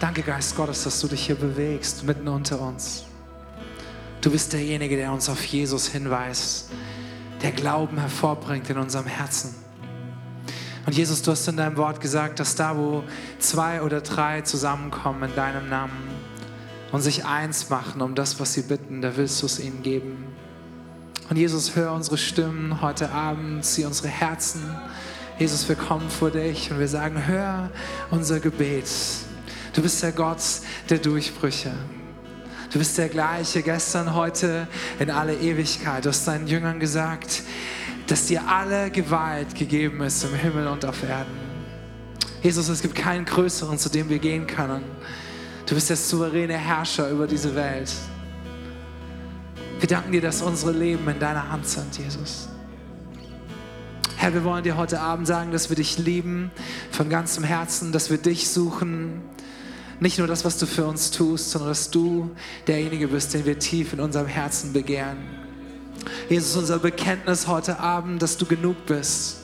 Danke, Geist Gottes, dass du dich hier bewegst, mitten unter uns. Du bist derjenige, der uns auf Jesus hinweist, der Glauben hervorbringt in unserem Herzen. Und Jesus, du hast in deinem Wort gesagt, dass da, wo zwei oder drei zusammenkommen in deinem Namen und sich eins machen um das, was sie bitten, da willst du es ihnen geben. Und Jesus, hör unsere Stimmen heute Abend, sieh unsere Herzen. Jesus, wir kommen vor dich und wir sagen, hör unser Gebet. Du bist der Gott der Durchbrüche. Du bist der gleiche gestern, heute, in alle Ewigkeit. Du hast deinen Jüngern gesagt, dass dir alle Gewalt gegeben ist im Himmel und auf Erden. Jesus, es gibt keinen größeren, zu dem wir gehen können. Du bist der souveräne Herrscher über diese Welt. Wir danken dir, dass unsere Leben in deiner Hand sind, Jesus. Herr, wir wollen dir heute Abend sagen, dass wir dich lieben von ganzem Herzen, dass wir dich suchen. Nicht nur das, was du für uns tust, sondern dass du derjenige bist, den wir tief in unserem Herzen begehren. Jesus, unser Bekenntnis heute Abend, dass du genug bist.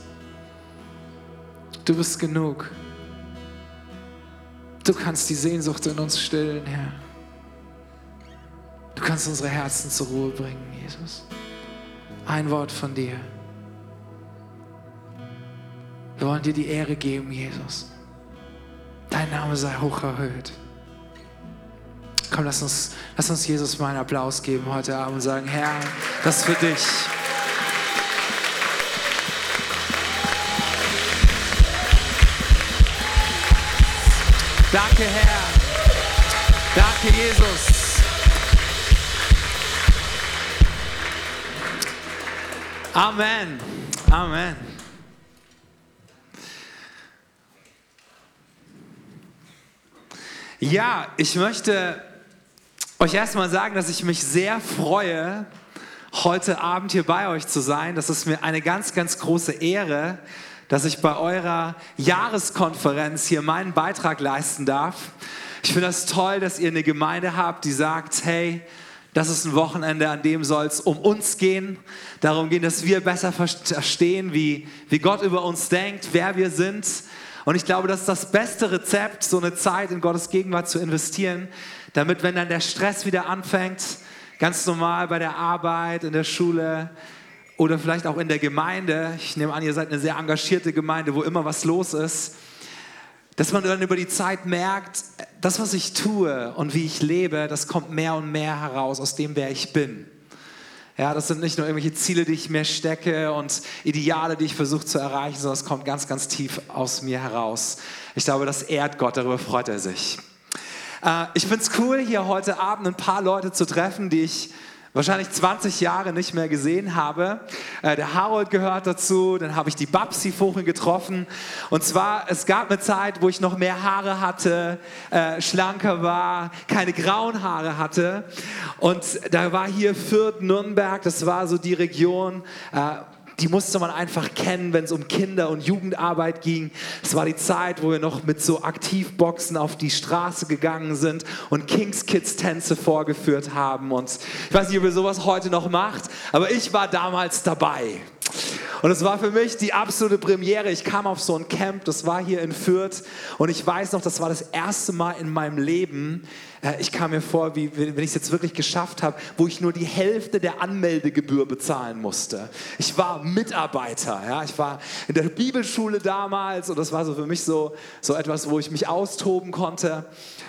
Du bist genug. Du kannst die Sehnsucht in uns stillen, Herr. Du kannst unsere Herzen zur Ruhe bringen, Jesus. Ein Wort von dir. Wir wollen dir die Ehre geben, Jesus. Dein Name sei hoch erhöht. Komm, lass uns, lass uns Jesus mal einen Applaus geben heute Abend und sagen, Herr, das ist für dich. Danke, Herr. Danke, Jesus. Amen. Amen. Ja, ich möchte euch erstmal sagen, dass ich mich sehr freue, heute Abend hier bei euch zu sein. Das ist mir eine ganz, ganz große Ehre, dass ich bei eurer Jahreskonferenz hier meinen Beitrag leisten darf. Ich finde das toll, dass ihr eine Gemeinde habt, die sagt, hey, das ist ein Wochenende, an dem soll es um uns gehen, darum gehen, dass wir besser verstehen, wie, wie Gott über uns denkt, wer wir sind. Und ich glaube, das ist das beste Rezept, so eine Zeit in Gottes Gegenwart zu investieren, damit, wenn dann der Stress wieder anfängt, ganz normal bei der Arbeit, in der Schule oder vielleicht auch in der Gemeinde, ich nehme an, ihr seid eine sehr engagierte Gemeinde, wo immer was los ist, dass man dann über die Zeit merkt, das, was ich tue und wie ich lebe, das kommt mehr und mehr heraus aus dem, wer ich bin. Ja, das sind nicht nur irgendwelche Ziele, die ich mir stecke und Ideale, die ich versuche zu erreichen, sondern es kommt ganz, ganz tief aus mir heraus. Ich glaube, das ehrt Gott, darüber freut er sich. Äh, ich finde es cool, hier heute Abend ein paar Leute zu treffen, die ich wahrscheinlich 20 Jahre nicht mehr gesehen habe. Äh, der Harold gehört dazu, dann habe ich die Babsi vorhin getroffen. Und zwar, es gab eine Zeit, wo ich noch mehr Haare hatte, äh, schlanker war, keine grauen Haare hatte. Und da war hier Fürth, Nürnberg, das war so die Region, äh, die musste man einfach kennen, wenn es um Kinder- und Jugendarbeit ging. Es war die Zeit, wo wir noch mit so Aktivboxen auf die Straße gegangen sind und Kings Kids Tänze vorgeführt haben. Und ich weiß nicht, ob ihr sowas heute noch macht, aber ich war damals dabei. Und es war für mich die absolute Premiere. Ich kam auf so ein Camp, das war hier in Fürth. Und ich weiß noch, das war das erste Mal in meinem Leben, äh, ich kam mir vor, wie wenn ich es jetzt wirklich geschafft habe, wo ich nur die Hälfte der Anmeldegebühr bezahlen musste. Ich war Mitarbeiter, ja, ich war in der Bibelschule damals und das war so für mich so, so etwas, wo ich mich austoben konnte.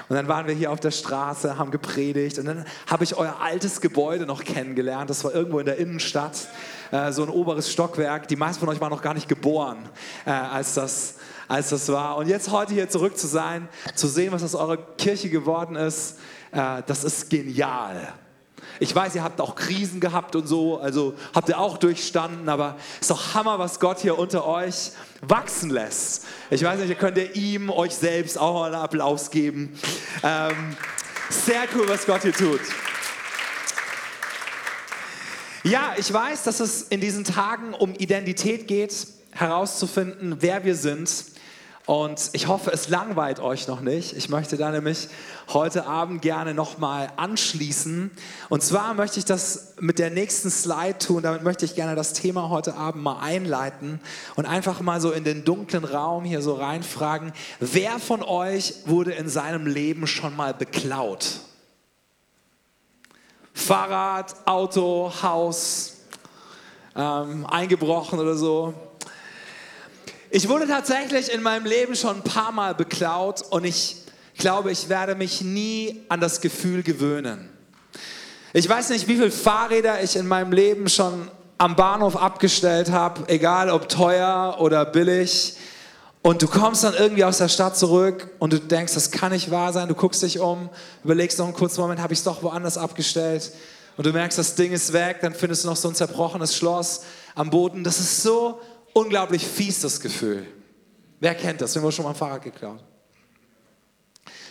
Und dann waren wir hier auf der Straße, haben gepredigt und dann habe ich euer altes Gebäude noch kennengelernt. Das war irgendwo in der Innenstadt, äh, so ein oberes Stockwerk. Die meisten von euch waren noch gar nicht geboren, äh, als das als das war. Und jetzt heute hier zurück zu sein, zu sehen, was aus eurer Kirche geworden ist, äh, das ist genial. Ich weiß, ihr habt auch Krisen gehabt und so, also habt ihr auch durchstanden, aber es ist doch Hammer, was Gott hier unter euch wachsen lässt. Ich weiß nicht, könnt ihr ihm, euch selbst auch einen Applaus geben. Ähm, sehr cool, was Gott hier tut. Ja, ich weiß, dass es in diesen Tagen um Identität geht, herauszufinden, wer wir sind Und ich hoffe, es langweilt euch noch nicht. Ich möchte da nämlich heute Abend gerne nochmal anschließen. Und zwar möchte ich das mit der nächsten Slide tun. Damit möchte ich gerne das Thema heute Abend mal einleiten und einfach mal so in den dunklen Raum hier so reinfragen. Wer von euch wurde in seinem Leben schon mal beklaut? Fahrrad, Auto, Haus, ähm, eingebrochen oder so. Ich wurde tatsächlich in meinem Leben schon ein paar Mal beklaut und ich glaube, ich werde mich nie an das Gefühl gewöhnen. Ich weiß nicht, wie viele Fahrräder ich in meinem Leben schon am Bahnhof abgestellt habe, egal ob teuer oder billig. Und du kommst dann irgendwie aus der Stadt zurück und du denkst, das kann nicht wahr sein. Du guckst dich um, überlegst noch einen kurzen Moment, habe ich es doch woanders abgestellt. Und du merkst, das Ding ist weg, dann findest du noch so ein zerbrochenes Schloss am Boden. Das ist so unglaublich fies, das Gefühl. Wer kennt das? Wenn wir schon mal ein Fahrrad geklaut.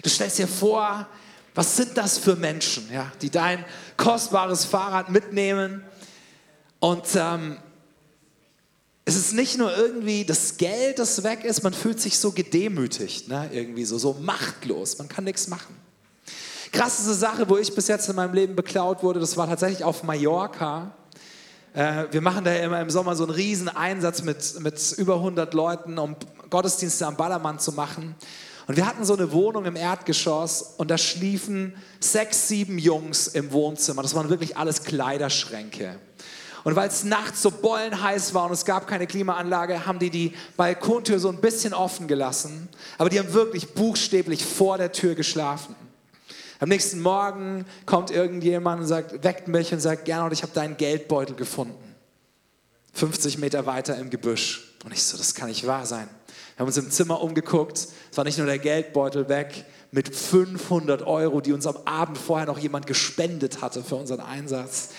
Du stellst dir vor, was sind das für Menschen, ja, die dein kostbares Fahrrad mitnehmen und ähm, es ist nicht nur irgendwie das Geld, das weg ist, man fühlt sich so gedemütigt, ne? irgendwie so, so machtlos, man kann nichts machen. Krasseste Sache, wo ich bis jetzt in meinem Leben beklaut wurde, das war tatsächlich auf Mallorca. Äh, wir machen da immer im Sommer so einen riesen Einsatz mit, mit über 100 Leuten, um Gottesdienste am Ballermann zu machen. Und wir hatten so eine Wohnung im Erdgeschoss und da schliefen sechs, sieben Jungs im Wohnzimmer. Das waren wirklich alles Kleiderschränke. Und weil es nachts so bollenheiß war und es gab keine Klimaanlage, haben die die Balkontür so ein bisschen offen gelassen. Aber die haben wirklich buchstäblich vor der Tür geschlafen. Am nächsten Morgen kommt irgendjemand und sagt, weckt mich und sagt, Gernot, ich habe deinen Geldbeutel gefunden. 50 Meter weiter im Gebüsch. Und ich so, das kann nicht wahr sein. Wir haben uns im Zimmer umgeguckt. Es war nicht nur der Geldbeutel weg mit 500 Euro, die uns am Abend vorher noch jemand gespendet hatte für unseren Einsatz.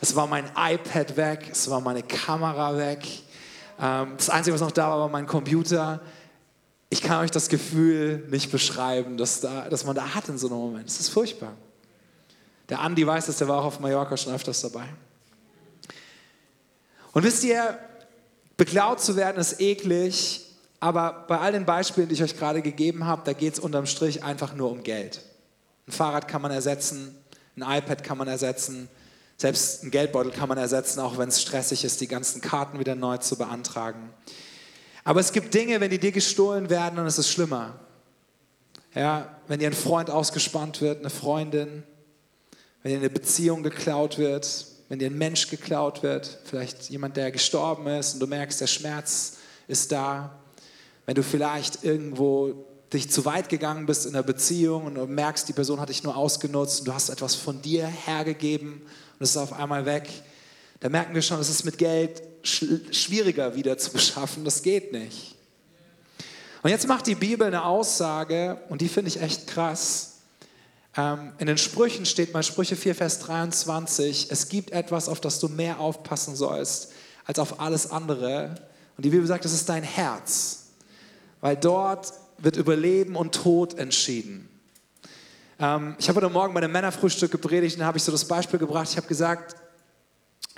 Es war mein iPad weg, es war meine Kamera weg. Ähm, das Einzige, was noch da war, war mein Computer ich kann euch das Gefühl nicht beschreiben, das, da, das man da hat in so einem Moment. Es ist furchtbar. Der Andi weiß das, der war auch auf Mallorca schon öfters dabei. Und wisst ihr, beklaut zu werden ist eklig, aber bei all den Beispielen, die ich euch gerade gegeben habe, da geht es unterm Strich einfach nur um Geld. Ein Fahrrad kann man ersetzen, ein iPad kann man ersetzen, selbst ein Geldbeutel kann man ersetzen, auch wenn es stressig ist, die ganzen Karten wieder neu zu beantragen. Aber es gibt Dinge, wenn die dir gestohlen werden, dann ist es schlimmer. Ja, wenn dir ein Freund ausgespannt wird, eine Freundin, wenn dir eine Beziehung geklaut wird, wenn dir ein Mensch geklaut wird, vielleicht jemand, der gestorben ist und du merkst, der Schmerz ist da, wenn du vielleicht irgendwo dich zu weit gegangen bist in einer Beziehung und du merkst, die Person hat dich nur ausgenutzt und du hast etwas von dir hergegeben und es ist auf einmal weg, da merken wir schon, es ist mit Geld schwieriger wieder zu beschaffen. Das geht nicht. Und jetzt macht die Bibel eine Aussage, und die finde ich echt krass. Ähm, in den Sprüchen steht mal Sprüche 4, Vers 23, es gibt etwas, auf das du mehr aufpassen sollst als auf alles andere. Und die Bibel sagt, es ist dein Herz, weil dort wird über Leben und Tod entschieden. Ähm, ich habe heute Morgen bei einem Männerfrühstück gepredigt und da habe ich so das Beispiel gebracht. Ich habe gesagt,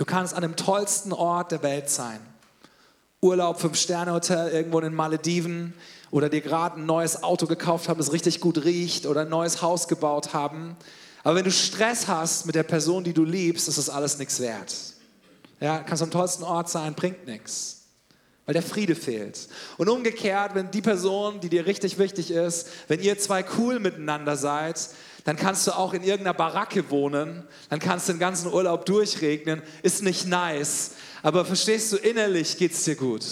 Du kannst an dem tollsten Ort der Welt sein. Urlaub, Fünf-Sterne-Hotel irgendwo in den Malediven oder dir gerade ein neues Auto gekauft haben, das richtig gut riecht oder ein neues Haus gebaut haben. Aber wenn du Stress hast mit der Person, die du liebst, ist das alles nichts wert. Ja, kannst am tollsten Ort sein, bringt nichts, weil der Friede fehlt. Und umgekehrt, wenn die Person, die dir richtig wichtig ist, wenn ihr zwei cool miteinander seid, dann kannst du auch in irgendeiner Baracke wohnen, dann kannst du den ganzen Urlaub durchregnen, ist nicht nice, aber verstehst du, innerlich geht es dir gut.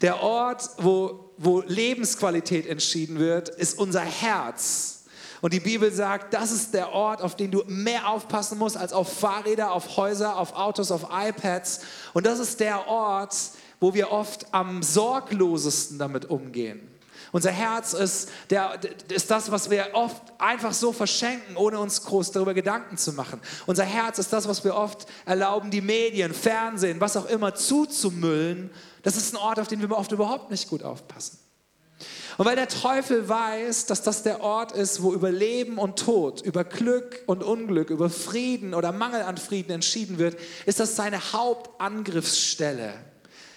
Der Ort, wo, wo Lebensqualität entschieden wird, ist unser Herz. Und die Bibel sagt, das ist der Ort, auf den du mehr aufpassen musst als auf Fahrräder, auf Häuser, auf Autos, auf iPads. Und das ist der Ort, wo wir oft am sorglosesten damit umgehen. Unser Herz ist, der, ist das, was wir oft einfach so verschenken, ohne uns groß darüber Gedanken zu machen. Unser Herz ist das, was wir oft erlauben, die Medien, Fernsehen, was auch immer zuzumüllen. Das ist ein Ort, auf den wir oft überhaupt nicht gut aufpassen. Und weil der Teufel weiß, dass das der Ort ist, wo über Leben und Tod, über Glück und Unglück, über Frieden oder Mangel an Frieden entschieden wird, ist das seine Hauptangriffsstelle.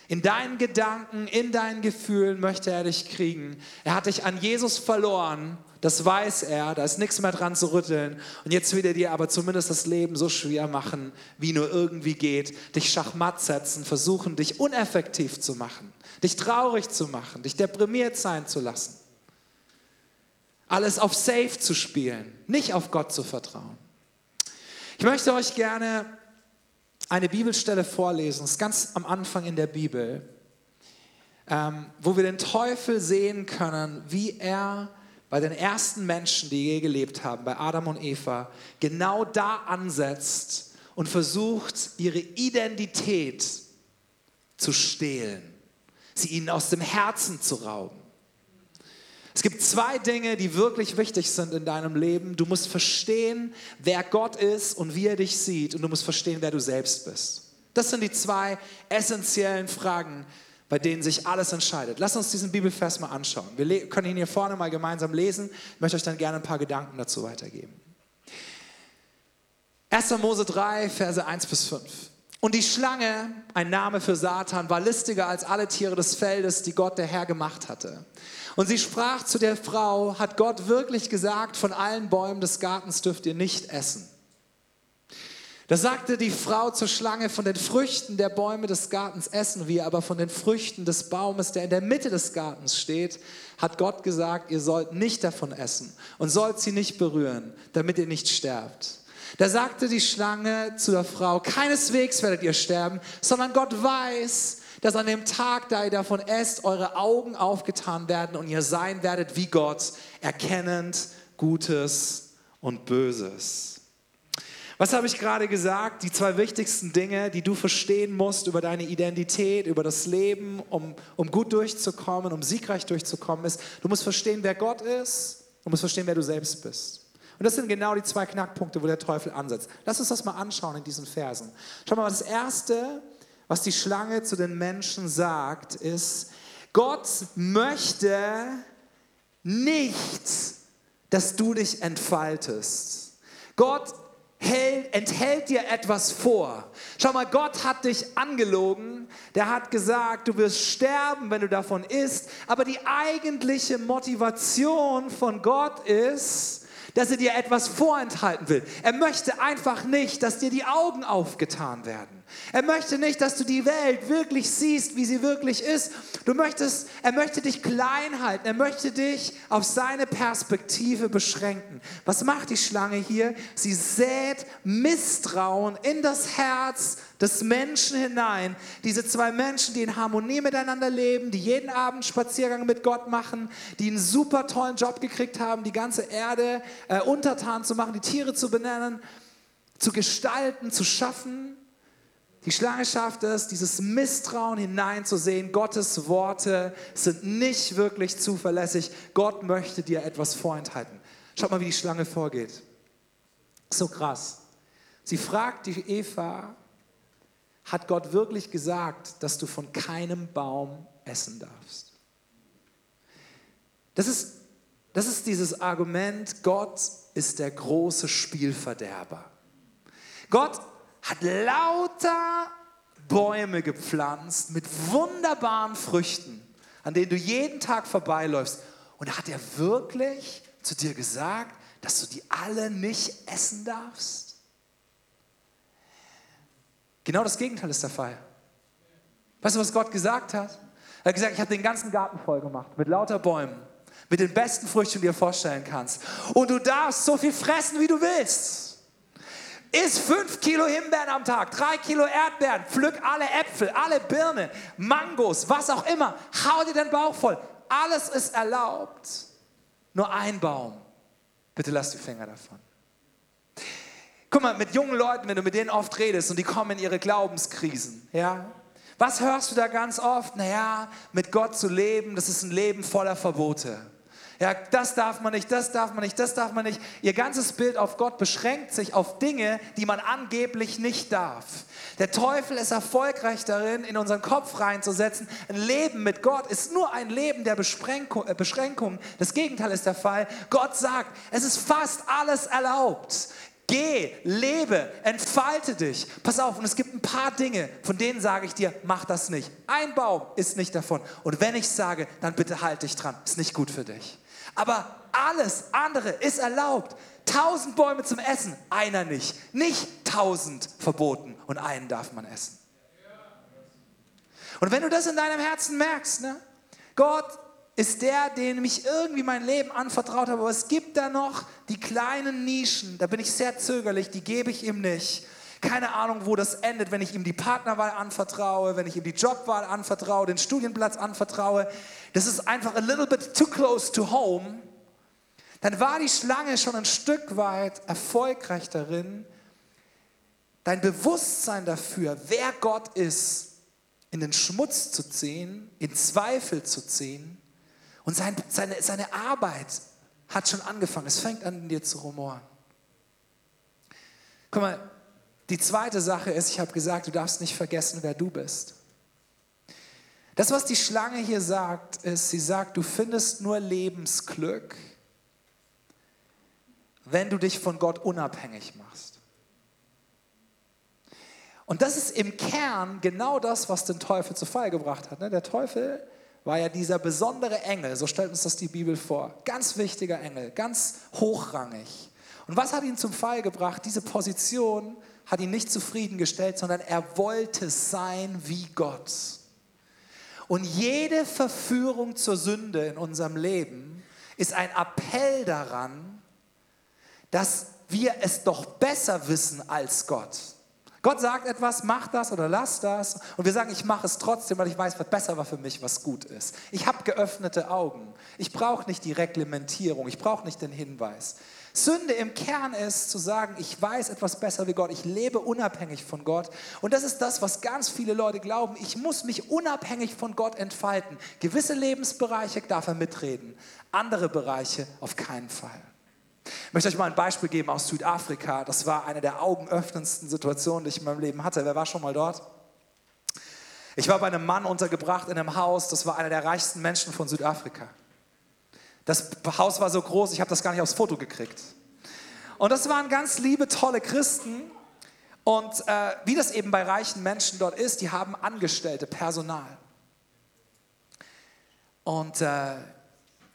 In deinen Gedanken, in deinen Gefühlen möchte er dich kriegen. Er hat dich an Jesus verloren, das weiß er, da ist nichts mehr dran zu rütteln. Und jetzt will er dir aber zumindest das Leben so schwer machen, wie nur irgendwie geht. Dich schachmatt setzen, versuchen, dich uneffektiv zu machen, dich traurig zu machen, dich deprimiert sein zu lassen. Alles auf Safe zu spielen, nicht auf Gott zu vertrauen. Ich möchte euch gerne eine Bibelstelle vorlesen, ist ganz am Anfang in der Bibel, ähm, wo wir den Teufel sehen können, wie er bei den ersten Menschen, die je gelebt haben, bei Adam und Eva, genau da ansetzt und versucht, ihre Identität zu stehlen, sie ihnen aus dem Herzen zu rauben. Es gibt zwei Dinge, die wirklich wichtig sind in deinem Leben. Du musst verstehen, wer Gott ist und wie er dich sieht. Und du musst verstehen, wer du selbst bist. Das sind die zwei essentiellen Fragen, bei denen sich alles entscheidet. Lass uns diesen Bibelvers mal anschauen. Wir können ihn hier vorne mal gemeinsam lesen. Ich möchte euch dann gerne ein paar Gedanken dazu weitergeben. 1. Mose 3, Verse 1 bis 5. Und die Schlange, ein Name für Satan, war listiger als alle Tiere des Feldes, die Gott der Herr gemacht hatte. Und sie sprach zu der Frau, hat Gott wirklich gesagt, von allen Bäumen des Gartens dürft ihr nicht essen. Da sagte die Frau zur Schlange, von den Früchten der Bäume des Gartens essen wir, aber von den Früchten des Baumes, der in der Mitte des Gartens steht, hat Gott gesagt, ihr sollt nicht davon essen und sollt sie nicht berühren, damit ihr nicht sterbt. Da sagte die Schlange zu der Frau, keineswegs werdet ihr sterben, sondern Gott weiß, dass an dem Tag, da ihr davon esst, eure Augen aufgetan werden und ihr sein werdet wie Gott, erkennend Gutes und Böses. Was habe ich gerade gesagt? Die zwei wichtigsten Dinge, die du verstehen musst über deine Identität, über das Leben, um, um gut durchzukommen, um siegreich durchzukommen, ist, du musst verstehen, wer Gott ist, du musst verstehen, wer du selbst bist. Und das sind genau die zwei Knackpunkte, wo der Teufel ansetzt. Lass uns das mal anschauen in diesen Versen. Schau mal, das Erste, was die Schlange zu den Menschen sagt, ist, Gott möchte nicht, dass du dich entfaltest. Gott hält, enthält dir etwas vor. Schau mal, Gott hat dich angelogen. Der hat gesagt, du wirst sterben, wenn du davon isst. Aber die eigentliche Motivation von Gott ist, dass er dir etwas vorenthalten will. Er möchte einfach nicht, dass dir die Augen aufgetan werden. Er möchte nicht, dass du die Welt wirklich siehst, wie sie wirklich ist. Du möchtest, er möchte dich klein halten. Er möchte dich auf seine Perspektive beschränken. Was macht die Schlange hier? Sie sät Misstrauen in das Herz des Menschen hinein. Diese zwei Menschen, die in Harmonie miteinander leben, die jeden Abend Spaziergang mit Gott machen, die einen super tollen Job gekriegt haben, die ganze Erde äh, untertan zu machen, die Tiere zu benennen, zu gestalten, zu schaffen. Die Schlange schafft es, dieses Misstrauen hineinzusehen. Gottes Worte sind nicht wirklich zuverlässig. Gott möchte dir etwas vorenthalten. Schaut mal, wie die Schlange vorgeht. So krass. Sie fragt die Eva, hat Gott wirklich gesagt, dass du von keinem Baum essen darfst? Das ist, das ist dieses Argument, Gott ist der große Spielverderber. Gott hat lauter Bäume gepflanzt mit wunderbaren Früchten, an denen du jeden Tag vorbeiläufst. Und hat er wirklich zu dir gesagt, dass du die alle nicht essen darfst? Genau das Gegenteil ist der Fall. Weißt du, was Gott gesagt hat? Er hat gesagt, ich habe den ganzen Garten voll gemacht mit lauter Bäumen, mit den besten Früchten, die du dir vorstellen kannst. Und du darfst so viel fressen, wie du willst. Iss fünf Kilo Himbeeren am Tag, drei Kilo Erdbeeren, pflück alle Äpfel, alle Birnen, Mangos, was auch immer. Hau dir den Bauch voll. Alles ist erlaubt. Nur ein Baum. Bitte lass die Finger davon. Guck mal, mit jungen Leuten, wenn du mit denen oft redest und die kommen in ihre Glaubenskrisen, ja, was hörst du da ganz oft? Naja, mit Gott zu leben, das ist ein Leben voller Verbote. Ja, das darf man nicht, das darf man nicht, das darf man nicht. Ihr ganzes Bild auf Gott beschränkt sich auf Dinge, die man angeblich nicht darf. Der Teufel ist erfolgreich darin, in unseren Kopf reinzusetzen. Ein Leben mit Gott ist nur ein Leben der äh, Beschränkung. Das Gegenteil ist der Fall. Gott sagt, es ist fast alles erlaubt. Geh, lebe, entfalte dich. Pass auf, und es gibt ein paar Dinge, von denen sage ich dir, mach das nicht. Ein Baum ist nicht davon. Und wenn ich sage, dann bitte halt dich dran. Ist nicht gut für dich. Aber alles andere ist erlaubt. Tausend Bäume zum Essen, einer nicht. Nicht tausend verboten und einen darf man essen. Und wenn du das in deinem Herzen merkst, ne, Gott ist der, den mich irgendwie mein Leben anvertraut habe, aber es gibt da noch die kleinen Nischen, da bin ich sehr zögerlich, die gebe ich ihm nicht. Keine Ahnung, wo das endet, wenn ich ihm die Partnerwahl anvertraue, wenn ich ihm die Jobwahl anvertraue, den Studienplatz anvertraue. Das ist einfach a little bit too close to home. Dann war die Schlange schon ein Stück weit erfolgreich darin, dein Bewusstsein dafür, wer Gott ist, in den Schmutz zu ziehen, in Zweifel zu ziehen. Und sein, seine, seine Arbeit hat schon angefangen. Es fängt an, in dir zu rumoren. Guck mal, die zweite Sache ist, ich habe gesagt, du darfst nicht vergessen, wer du bist. Das, was die Schlange hier sagt, ist, sie sagt, du findest nur Lebensglück, wenn du dich von Gott unabhängig machst. Und das ist im Kern genau das, was den Teufel zu Fall gebracht hat. Ne? Der Teufel war ja dieser besondere Engel, so stellt uns das die Bibel vor. Ganz wichtiger Engel, ganz hochrangig. Und was hat ihn zum Fall gebracht? Diese Position hat ihn nicht zufriedengestellt, sondern er wollte sein wie Gott. Und jede Verführung zur Sünde in unserem Leben ist ein Appell daran, dass wir es doch besser wissen als Gott. Gott sagt etwas, mach das oder lass das. Und wir sagen, ich mache es trotzdem, weil ich weiß, was besser war für mich, was gut ist. Ich habe geöffnete Augen. Ich brauche nicht die Reglementierung. Ich brauche nicht den Hinweis. Sünde im Kern ist zu sagen, ich weiß etwas besser wie Gott. Ich lebe unabhängig von Gott. Und das ist das, was ganz viele Leute glauben. Ich muss mich unabhängig von Gott entfalten. Gewisse Lebensbereiche darf er mitreden. Andere Bereiche auf keinen Fall. Ich möchte euch mal ein Beispiel geben aus Südafrika. Das war eine der augenöffnendsten Situationen, die ich in meinem Leben hatte. Wer war schon mal dort? Ich war bei einem Mann untergebracht in einem Haus, das war einer der reichsten Menschen von Südafrika. Das Haus war so groß, ich habe das gar nicht aufs Foto gekriegt. Und das waren ganz liebe, tolle Christen. Und äh, wie das eben bei reichen Menschen dort ist, die haben Angestellte, Personal. Und äh,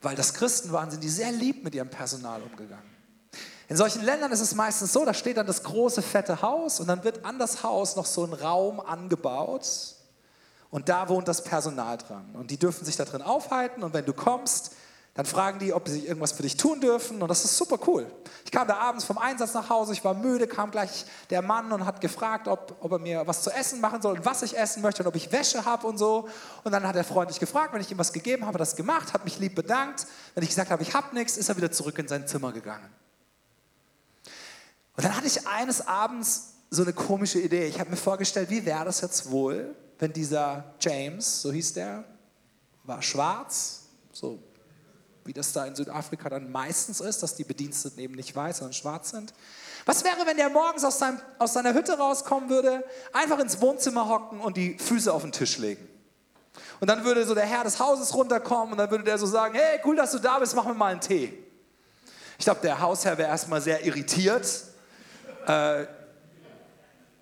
weil das Christen waren, sind die sehr lieb mit ihrem Personal umgegangen. In solchen Ländern ist es meistens so, da steht dann das große fette Haus und dann wird an das Haus noch so ein Raum angebaut und da wohnt das Personal dran und die dürfen sich da drin aufhalten und wenn du kommst, dann fragen die, ob sie irgendwas für dich tun dürfen und das ist super cool. Ich kam da abends vom Einsatz nach Hause, ich war müde, kam gleich der Mann und hat gefragt, ob, ob er mir was zu essen machen soll und was ich essen möchte und ob ich Wäsche habe und so. Und dann hat er freundlich gefragt, wenn ich ihm was gegeben habe, das gemacht, hat mich lieb bedankt. Wenn ich gesagt habe, ich habe nichts, ist er wieder zurück in sein Zimmer gegangen. Und dann hatte ich eines Abends so eine komische Idee. Ich habe mir vorgestellt, wie wäre das jetzt wohl, wenn dieser James, so hieß der, war schwarz, so wie das da in Südafrika dann meistens ist, dass die Bediensteten eben nicht weiß, sondern schwarz sind. Was wäre, wenn der morgens aus, seinem, aus seiner Hütte rauskommen würde, einfach ins Wohnzimmer hocken und die Füße auf den Tisch legen? Und dann würde so der Herr des Hauses runterkommen und dann würde der so sagen, hey, cool, dass du da bist, mach mir mal einen Tee. Ich glaube, der Hausherr wäre erstmal sehr irritiert, äh,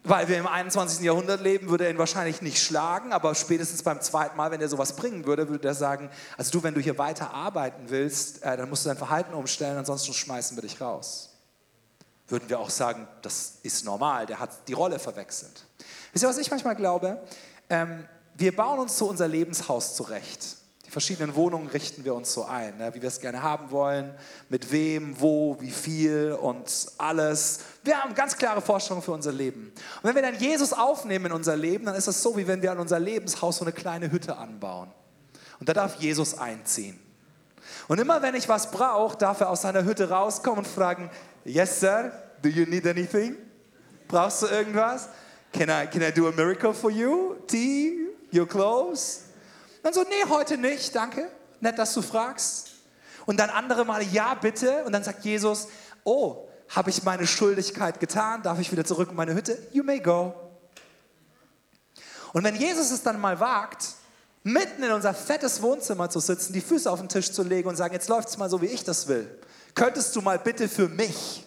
weil wir im 21. Jahrhundert leben, würde er ihn wahrscheinlich nicht schlagen, aber spätestens beim zweiten Mal, wenn er sowas bringen würde, würde er sagen, also du, wenn du hier weiter arbeiten willst, äh, dann musst du dein Verhalten umstellen, ansonsten schmeißen wir dich raus. Würden wir auch sagen, das ist normal, der hat die Rolle verwechselt. Wisst ihr, was ich manchmal glaube? Ähm, wir bauen uns so unser Lebenshaus zurecht. Die verschiedenen Wohnungen richten wir uns so ein, ne, wie wir es gerne haben wollen, mit wem, wo, wie viel und alles. Wir haben ganz klare Vorstellungen für unser Leben. Und wenn wir dann Jesus aufnehmen in unser Leben, dann ist es so, wie wenn wir an unser Lebenshaus so eine kleine Hütte anbauen. Und da darf Jesus einziehen. Und immer wenn ich was brauche, darf er aus seiner Hütte rauskommen und fragen, Yes, sir, do you need anything? Brauchst du irgendwas? Can I, can I do a miracle for you? Tea? Your clothes? Dann so, nee, heute nicht, danke. Nett, dass du fragst. Und dann andere Male, ja, bitte. Und dann sagt Jesus, oh, habe ich meine Schuldigkeit getan? Darf ich wieder zurück in meine Hütte? You may go. Und wenn Jesus es dann mal wagt, mitten in unser fettes Wohnzimmer zu sitzen, die Füße auf den Tisch zu legen und sagen, jetzt läuft es mal so, wie ich das will. Könntest du mal bitte für mich?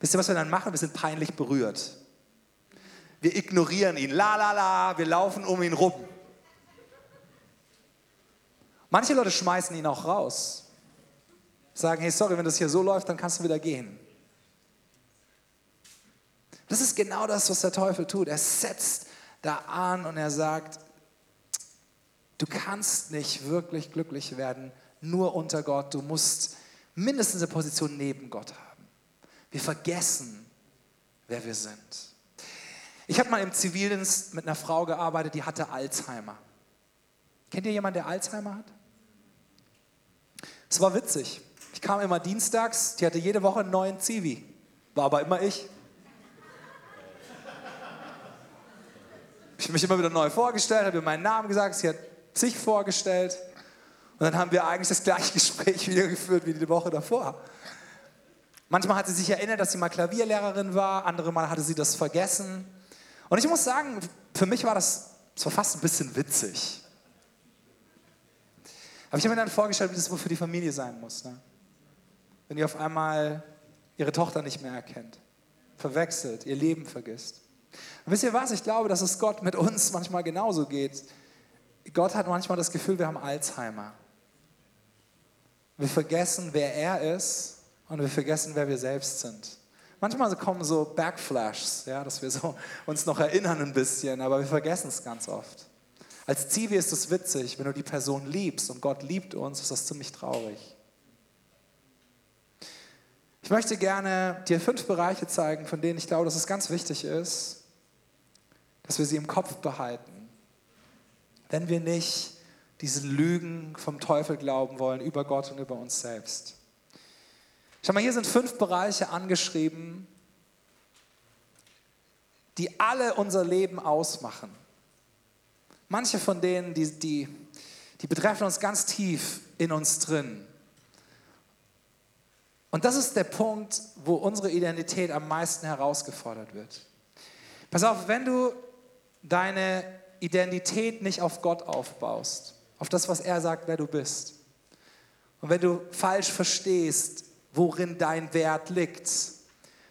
Wisst ihr, was wir dann machen? Wir sind peinlich berührt. Wir ignorieren ihn. La, la, la. Wir laufen um ihn rum. Manche Leute schmeißen ihn auch raus. Sagen, hey, sorry, wenn das hier so läuft, dann kannst du wieder gehen. Das ist genau das, was der Teufel tut. Er setzt da an und er sagt, du kannst nicht wirklich glücklich werden, nur unter Gott. Du musst mindestens eine Position neben Gott haben. Wir vergessen, wer wir sind. Ich habe mal im Zivildienst mit einer Frau gearbeitet, die hatte Alzheimer. Kennt ihr jemanden, der Alzheimer hat? Es war witzig. Ich kam immer dienstags, die hatte jede Woche einen neuen Zivi. War aber immer ich. Ich habe mich immer wieder neu vorgestellt, habe ihr meinen Namen gesagt, sie hat sich vorgestellt. Und dann haben wir eigentlich das gleiche Gespräch wieder geführt wie die Woche davor. Manchmal hat sie sich erinnert, dass sie mal Klavierlehrerin war, andere Mal hatte sie das vergessen. Und ich muss sagen, für mich war das, das war fast ein bisschen witzig. Aber ich habe mir dann vorgestellt, wie das wohl für die Familie sein muss. Ne? Wenn ihr auf einmal ihre Tochter nicht mehr erkennt, verwechselt, ihr Leben vergisst. Und wisst ihr was? Ich glaube, dass es Gott mit uns manchmal genauso geht. Gott hat manchmal das Gefühl, wir haben Alzheimer. Wir vergessen, wer er ist und wir vergessen, wer wir selbst sind. Manchmal kommen so Backflashes, ja, dass wir so uns noch erinnern ein bisschen, aber wir vergessen es ganz oft. Als Zivi ist es witzig, wenn du die Person liebst und Gott liebt uns, ist das ziemlich traurig. Ich möchte gerne dir fünf Bereiche zeigen, von denen ich glaube, dass es ganz wichtig ist, dass wir sie im Kopf behalten, wenn wir nicht diesen Lügen vom Teufel glauben wollen über Gott und über uns selbst. Schau mal, hier sind fünf Bereiche angeschrieben, die alle unser Leben ausmachen. Manche von denen, die, die, die betreffen uns ganz tief in uns drin. Und das ist der Punkt, wo unsere Identität am meisten herausgefordert wird. Pass auf, wenn du deine Identität nicht auf Gott aufbaust, auf das, was er sagt, wer du bist, und wenn du falsch verstehst, worin dein Wert liegt,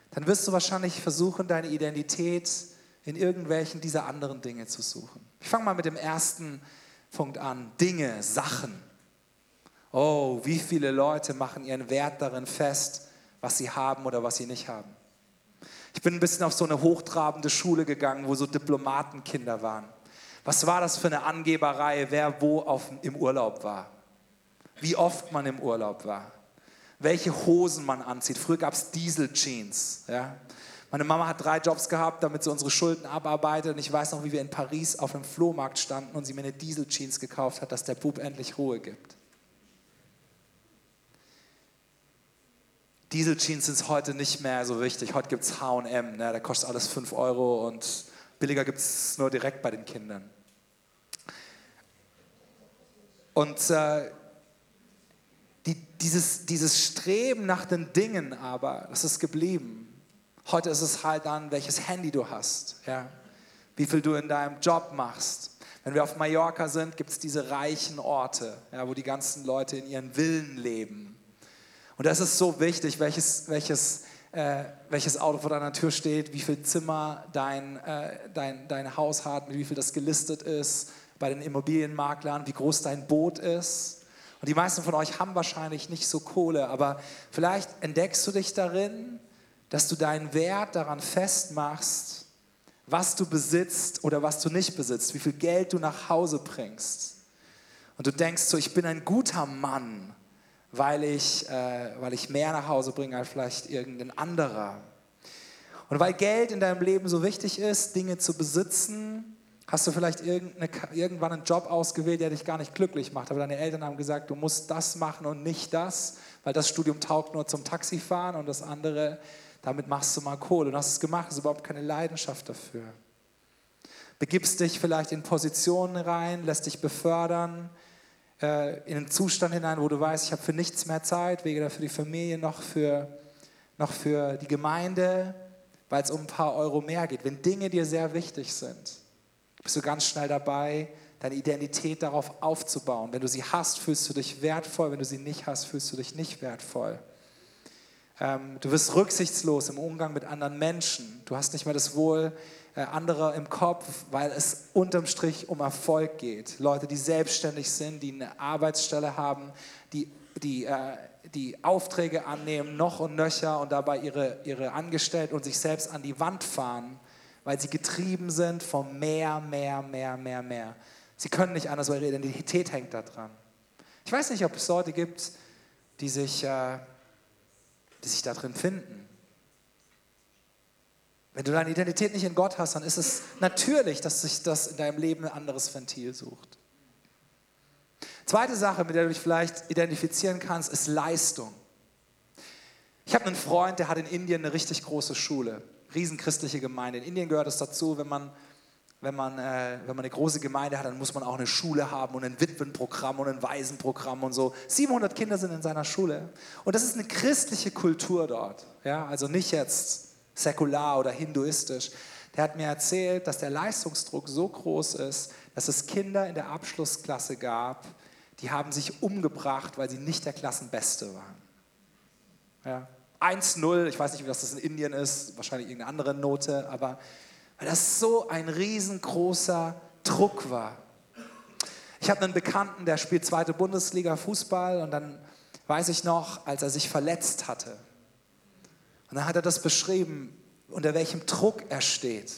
dann wirst du wahrscheinlich versuchen, deine Identität in irgendwelchen dieser anderen Dinge zu suchen. Ich fange mal mit dem ersten Punkt an. Dinge, Sachen. Oh, wie viele Leute machen ihren Wert darin fest, was sie haben oder was sie nicht haben. Ich bin ein bisschen auf so eine hochtrabende Schule gegangen, wo so Diplomatenkinder waren. Was war das für eine Angeberei, wer wo auf, im Urlaub war? Wie oft man im Urlaub war? Welche Hosen man anzieht? Früher gab es Diesel-Jeans. Ja? Meine Mama hat drei Jobs gehabt, damit sie unsere Schulden abarbeitet. Und ich weiß noch, wie wir in Paris auf einem Flohmarkt standen und sie mir eine Diesel-Jeans gekauft hat, dass der Bub endlich Ruhe gibt. Diesel-Jeans sind heute nicht mehr so wichtig. Heute gibt es HM, ne? da kostet alles 5 Euro und billiger gibt es nur direkt bei den Kindern. Und äh, die, dieses, dieses Streben nach den Dingen aber, das ist geblieben. Heute ist es halt dann, welches Handy du hast, ja? wie viel du in deinem Job machst. Wenn wir auf Mallorca sind, gibt es diese reichen Orte, ja, wo die ganzen Leute in ihren Villen leben. Und das ist so wichtig, welches, welches, äh, welches Auto vor deiner Tür steht, wie viel Zimmer dein, äh, dein, dein Haus hat, wie viel das gelistet ist bei den Immobilienmaklern, wie groß dein Boot ist. Und die meisten von euch haben wahrscheinlich nicht so Kohle, aber vielleicht entdeckst du dich darin, dass du deinen Wert daran festmachst, was du besitzt oder was du nicht besitzt, wie viel Geld du nach Hause bringst. Und du denkst so, ich bin ein guter Mann, weil ich, äh, weil ich mehr nach Hause bringe als vielleicht irgendein anderer. Und weil Geld in deinem Leben so wichtig ist, Dinge zu besitzen, hast du vielleicht irgendwann einen Job ausgewählt, der dich gar nicht glücklich macht. Aber deine Eltern haben gesagt, du musst das machen und nicht das, weil das Studium taugt nur zum Taxifahren und das andere damit machst du mal Kohle. Und hast es gemacht, hast überhaupt keine Leidenschaft dafür. Begibst dich vielleicht in Positionen rein, lässt dich befördern, äh, in einen Zustand hinein, wo du weißt, ich habe für nichts mehr Zeit, weder für die Familie noch für, noch für die Gemeinde, weil es um ein paar Euro mehr geht. Wenn Dinge dir sehr wichtig sind, bist du ganz schnell dabei, deine Identität darauf aufzubauen. Wenn du sie hast, fühlst du dich wertvoll. Wenn du sie nicht hast, fühlst du dich nicht wertvoll. Ähm, du wirst rücksichtslos im Umgang mit anderen Menschen. Du hast nicht mehr das Wohl äh, anderer im Kopf, weil es unterm Strich um Erfolg geht. Leute, die selbstständig sind, die eine Arbeitsstelle haben, die, die, äh, die Aufträge annehmen, noch und nöcher und dabei ihre, ihre Angestellten und sich selbst an die Wand fahren, weil sie getrieben sind vom mehr, mehr, mehr, mehr, mehr. Sie können nicht anders, weil ihre Identität hängt da dran. Ich weiß nicht, ob es Leute gibt, die sich, äh, die sich da drin finden. Wenn du deine Identität nicht in Gott hast, dann ist es natürlich, dass sich das in deinem Leben ein anderes Ventil sucht. Zweite Sache, mit der du dich vielleicht identifizieren kannst, ist Leistung. Ich habe einen Freund, der hat in Indien eine richtig große Schule, riesenchristliche Gemeinde. In Indien gehört es dazu, wenn man, wenn, man, äh, wenn man eine große Gemeinde hat, dann muss man auch eine Schule haben und ein Witwenprogramm und ein Waisenprogramm und so. 700 Kinder sind in seiner Schule. Und das ist eine christliche Kultur dort. Ja? Also nicht jetzt säkular oder hinduistisch. Der hat mir erzählt, dass der Leistungsdruck so groß ist, dass es Kinder in der Abschlussklasse gab, die haben sich umgebracht, weil sie nicht der Klassenbeste waren. Ja. 1-0, ich weiß nicht, wie das in Indien ist, wahrscheinlich irgendeine andere Note, aber weil das so ein riesengroßer Druck war. Ich habe einen Bekannten, der spielt zweite Bundesliga Fußball und dann weiß ich noch, als er sich verletzt hatte. Und dann hat er das beschrieben, unter welchem Druck er steht.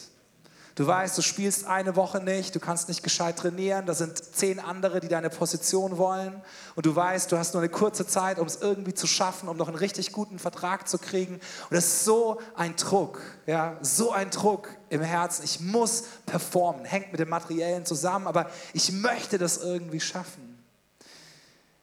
Du weißt, du spielst eine Woche nicht, du kannst nicht gescheit trainieren, da sind zehn andere, die deine Position wollen. Und du weißt, du hast nur eine kurze Zeit, um es irgendwie zu schaffen, um noch einen richtig guten Vertrag zu kriegen. Und das ist so ein Druck, ja, so ein Druck im Herzen. Ich muss performen, hängt mit dem Materiellen zusammen, aber ich möchte das irgendwie schaffen.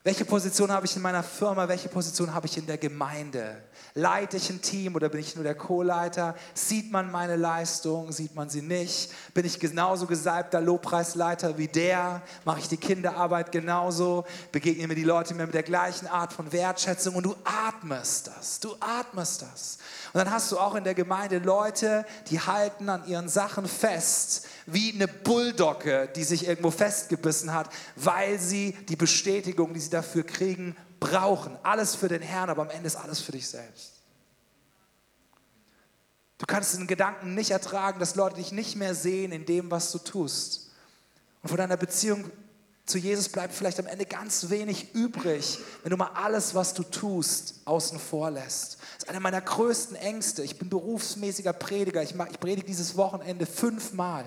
Welche Position habe ich in meiner Firma? Welche Position habe ich in der Gemeinde? Leite ich ein Team oder bin ich nur der Co-Leiter? Sieht man meine Leistung? Sieht man sie nicht? Bin ich genauso gesalbter Lobpreisleiter wie der? Mache ich die Kinderarbeit genauso? Begegnen mir die Leute mir mit der gleichen Art von Wertschätzung? Und du atmest das. Du atmest das. Und dann hast du auch in der Gemeinde Leute, die halten an ihren Sachen fest, wie eine Bulldogge, die sich irgendwo festgebissen hat, weil sie die Bestätigung, die sie dafür kriegen, brauchen. Alles für den Herrn, aber am Ende ist alles für dich selbst. Du kannst den Gedanken nicht ertragen, dass Leute dich nicht mehr sehen in dem, was du tust. Und von deiner Beziehung zu Jesus bleibt vielleicht am Ende ganz wenig übrig, wenn du mal alles, was du tust, außen vor lässt. Das ist einer meiner größten Ängste. Ich bin berufsmäßiger Prediger. Ich, ich predige dieses Wochenende fünfmal.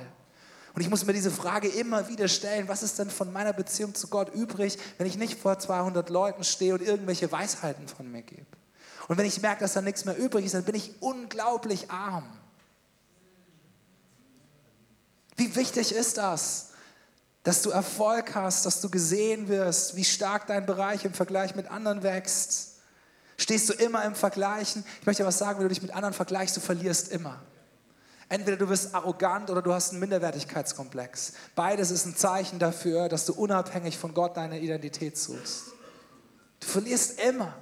Und ich muss mir diese Frage immer wieder stellen, was ist denn von meiner Beziehung zu Gott übrig, wenn ich nicht vor 200 Leuten stehe und irgendwelche Weisheiten von mir gebe? Und wenn ich merke, dass da nichts mehr übrig ist, dann bin ich unglaublich arm. Wie wichtig ist das? dass du Erfolg hast, dass du gesehen wirst, wie stark dein Bereich im Vergleich mit anderen wächst. Stehst du immer im Vergleichen? Ich möchte was sagen, wenn du dich mit anderen vergleichst, du verlierst immer. Entweder du bist arrogant oder du hast einen Minderwertigkeitskomplex. Beides ist ein Zeichen dafür, dass du unabhängig von Gott deine Identität suchst. Du verlierst immer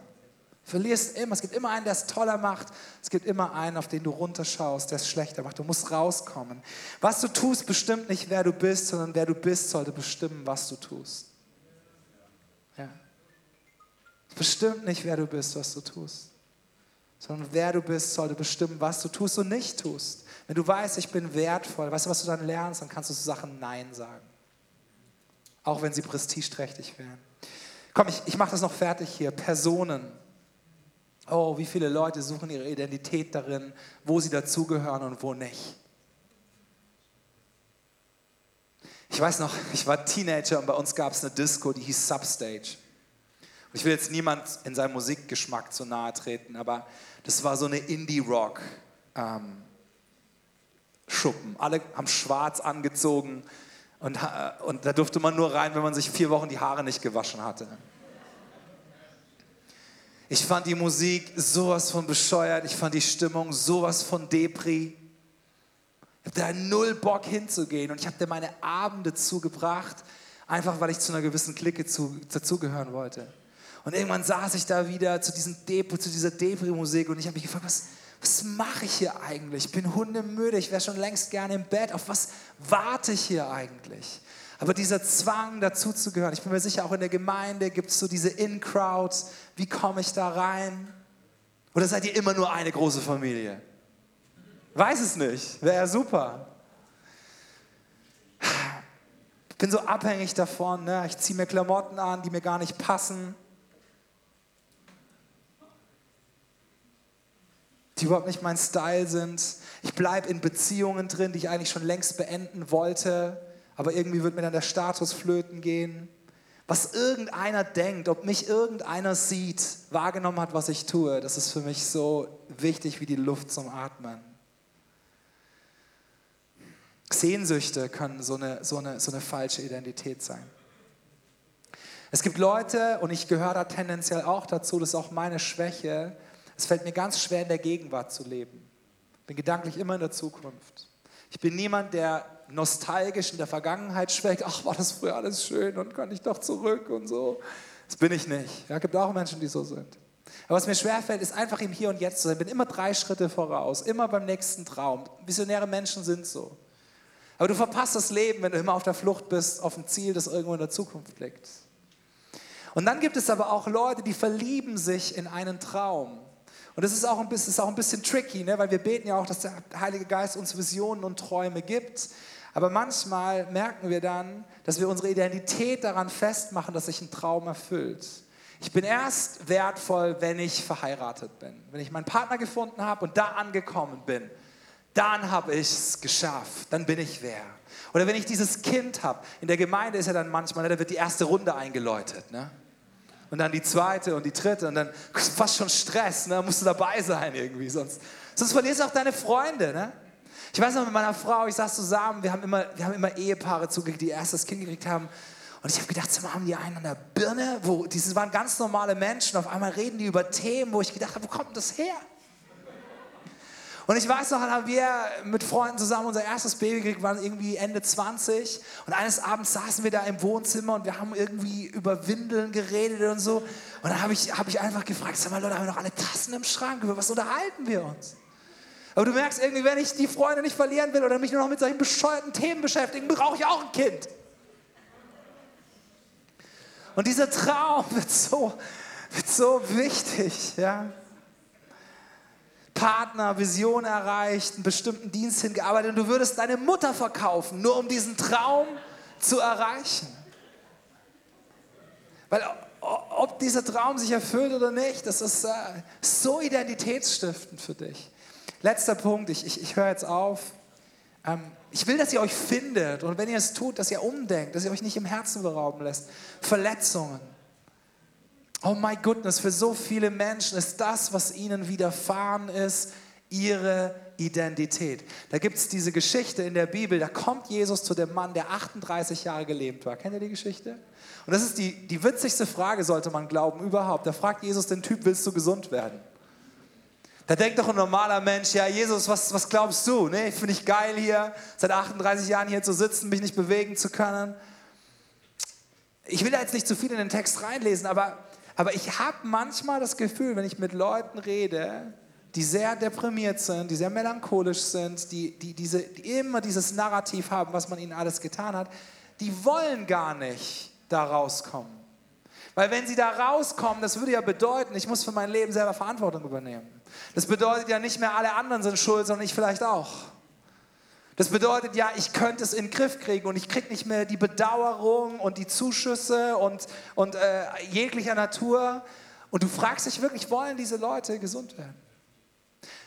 verlierst immer. Es gibt immer einen, der es toller macht. Es gibt immer einen, auf den du runterschaust, der es schlechter macht. Du musst rauskommen. Was du tust, bestimmt nicht, wer du bist, sondern wer du bist, sollte bestimmen, was du tust. Ja. Bestimmt nicht, wer du bist, was du tust. Sondern wer du bist, sollte bestimmen, was du tust und nicht tust. Wenn du weißt, ich bin wertvoll, weißt du, was du dann lernst, dann kannst du zu Sachen Nein sagen. Auch wenn sie prestigeträchtig wären. Komm, ich, ich mache das noch fertig hier. Personen. Oh, wie viele Leute suchen ihre Identität darin, wo sie dazugehören und wo nicht. Ich weiß noch, ich war Teenager und bei uns gab es eine Disco, die hieß Substage. Und ich will jetzt niemand in seinem Musikgeschmack zu nahe treten, aber das war so eine Indie-Rock. Ähm, Schuppen. Alle haben schwarz angezogen und, und da durfte man nur rein, wenn man sich vier Wochen die Haare nicht gewaschen hatte. Ich fand die Musik sowas von bescheuert, ich fand die Stimmung sowas von Depri. Ich habe da null Bock hinzugehen und ich habe dir meine Abende zugebracht, einfach weil ich zu einer gewissen Clique zu, dazugehören wollte. Und irgendwann saß ich da wieder zu, diesem Depri, zu dieser Depri-Musik und ich habe mich gefragt, was, was mache ich hier eigentlich? Ich bin hundemüde, ich wäre schon längst gerne im Bett. Auf was warte ich hier eigentlich? Aber dieser Zwang, dazuzugehören, ich bin mir sicher, auch in der Gemeinde gibt es so diese In-Crowds. Wie komme ich da rein? Oder seid ihr immer nur eine große Familie? Weiß es nicht. Wäre ja super. Ich bin so abhängig davon. Ne? Ich ziehe mir Klamotten an, die mir gar nicht passen. Die überhaupt nicht mein Style sind. Ich bleibe in Beziehungen drin, die ich eigentlich schon längst beenden wollte. Aber irgendwie wird mir dann der Status flöten gehen. Was irgendeiner denkt, ob mich irgendeiner sieht, wahrgenommen hat, was ich tue, das ist für mich so wichtig wie die Luft zum Atmen. Sehnsüchte können so eine, so eine, so eine falsche Identität sein. Es gibt Leute, und ich gehöre da tendenziell auch dazu, das ist auch meine Schwäche, es fällt mir ganz schwer, in der Gegenwart zu leben. Ich bin gedanklich immer in der Zukunft. Ich bin niemand, der nostalgisch in der Vergangenheit schwelgt. Ach, war das früher alles schön und kann ich doch zurück und so. Das bin ich nicht. Ja, gibt auch Menschen, die so sind. Aber was mir schwerfällt, ist einfach im Hier und Jetzt zu sein. Ich bin immer drei Schritte voraus, immer beim nächsten Traum. Visionäre Menschen sind so. Aber du verpasst das Leben, wenn du immer auf der Flucht bist, auf ein Ziel, das irgendwo in der Zukunft liegt. Und dann gibt es aber auch Leute, die verlieben sich in einen Traum. Und das ist auch ein bisschen, ist auch ein bisschen tricky, ne? weil wir beten ja auch, dass der Heilige Geist uns Visionen und Träume gibt. Aber manchmal merken wir dann, dass wir unsere Identität daran festmachen, dass sich ein Traum erfüllt. Ich bin erst wertvoll, wenn ich verheiratet bin. Wenn ich meinen Partner gefunden habe und da angekommen bin, dann habe ich es geschafft. Dann bin ich wer. Oder wenn ich dieses Kind habe. In der Gemeinde ist ja dann manchmal, ne, da wird die erste Runde eingeläutet. Ne? Und dann die zweite und die dritte und dann fast schon Stress, ne? musst du dabei sein irgendwie, sonst, sonst verlierst du auch deine Freunde. Ne? Ich weiß noch mit meiner Frau, ich saß zusammen, wir haben immer, wir haben immer Ehepaare zugekriegt, die erst das Kind gekriegt haben und ich habe gedacht, sag haben die einen an der Birne, wo, diese waren ganz normale Menschen, auf einmal reden die über Themen, wo ich gedacht habe, wo kommt das her? Und ich weiß noch, haben wir mit Freunden zusammen unser erstes Baby gekriegt, waren irgendwie Ende 20. Und eines Abends saßen wir da im Wohnzimmer und wir haben irgendwie über Windeln geredet und so. Und dann habe ich, hab ich einfach gefragt, sag mal Leute, haben wir noch alle Tassen im Schrank? Über was unterhalten wir uns? Aber du merkst irgendwie, wenn ich die Freunde nicht verlieren will oder mich nur noch mit solchen bescheuerten Themen beschäftigen, brauche ich auch ein Kind. Und dieser Traum wird so, wird so wichtig, ja. Partner, Vision erreicht, einen bestimmten Dienst hingearbeitet und du würdest deine Mutter verkaufen, nur um diesen Traum zu erreichen. Weil ob dieser Traum sich erfüllt oder nicht, das ist äh, so identitätsstiftend für dich. Letzter Punkt, ich, ich, ich höre jetzt auf. Ähm, ich will, dass ihr euch findet und wenn ihr es tut, dass ihr umdenkt, dass ihr euch nicht im Herzen berauben lässt. Verletzungen, Oh my goodness, für so viele Menschen ist das, was ihnen widerfahren ist, ihre Identität. Da gibt es diese Geschichte in der Bibel, da kommt Jesus zu dem Mann, der 38 Jahre gelebt war. Kennt ihr die Geschichte? Und das ist die, die witzigste Frage, sollte man glauben, überhaupt. Da fragt Jesus den Typ, willst du gesund werden? Da denkt doch ein normaler Mensch, ja Jesus, was, was glaubst du? Nee, finde ich geil hier, seit 38 Jahren hier zu sitzen, mich nicht bewegen zu können. Ich will da jetzt nicht zu viel in den Text reinlesen, aber aber ich habe manchmal das Gefühl, wenn ich mit Leuten rede, die sehr deprimiert sind, die sehr melancholisch sind, die, die, diese, die immer dieses Narrativ haben, was man ihnen alles getan hat, die wollen gar nicht da rauskommen. Weil wenn sie da rauskommen, das würde ja bedeuten, ich muss für mein Leben selber Verantwortung übernehmen. Das bedeutet ja nicht mehr, alle anderen sind schuld, sondern ich vielleicht auch. Das bedeutet ja, ich könnte es in den Griff kriegen und ich kriege nicht mehr die Bedauerung und die Zuschüsse und, und äh, jeglicher Natur. Und du fragst dich wirklich, wollen diese Leute gesund werden?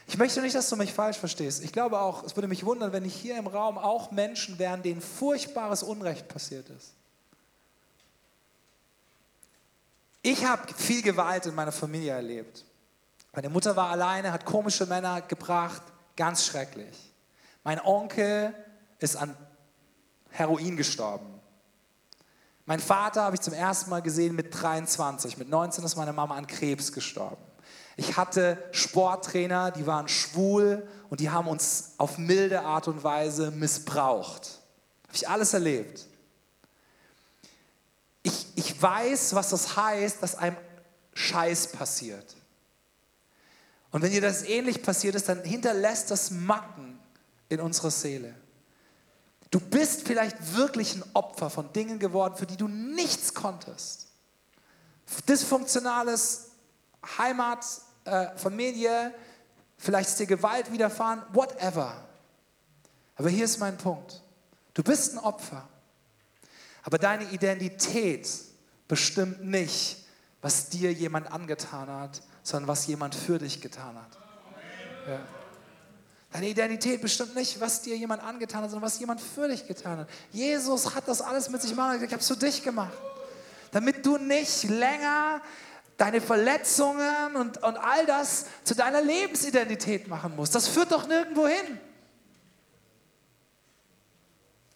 Ich möchte nicht, dass du mich falsch verstehst. Ich glaube auch, es würde mich wundern, wenn nicht hier im Raum auch Menschen wären, denen furchtbares Unrecht passiert ist. Ich habe viel Gewalt in meiner Familie erlebt. Meine Mutter war alleine, hat komische Männer gebracht, ganz schrecklich. Mein Onkel ist an Heroin gestorben. Mein Vater habe ich zum ersten Mal gesehen mit 23. Mit 19 ist meine Mama an Krebs gestorben. Ich hatte Sporttrainer, die waren schwul und die haben uns auf milde Art und Weise missbraucht. Habe ich alles erlebt. Ich, ich weiß, was das heißt, dass einem Scheiß passiert. Und wenn dir das ähnlich passiert ist, dann hinterlässt das Macken in unserer Seele. Du bist vielleicht wirklich ein Opfer von Dingen geworden, für die du nichts konntest. Dysfunktionales Heimat, äh, Familie, vielleicht ist dir Gewalt widerfahren, whatever. Aber hier ist mein Punkt. Du bist ein Opfer. Aber deine Identität bestimmt nicht, was dir jemand angetan hat, sondern was jemand für dich getan hat. Ja. Deine Identität bestimmt nicht, was dir jemand angetan hat, sondern was jemand für dich getan hat. Jesus hat das alles mit sich gemacht. Ich habe es für dich gemacht. Damit du nicht länger deine Verletzungen und, und all das zu deiner Lebensidentität machen musst. Das führt doch nirgendwo hin.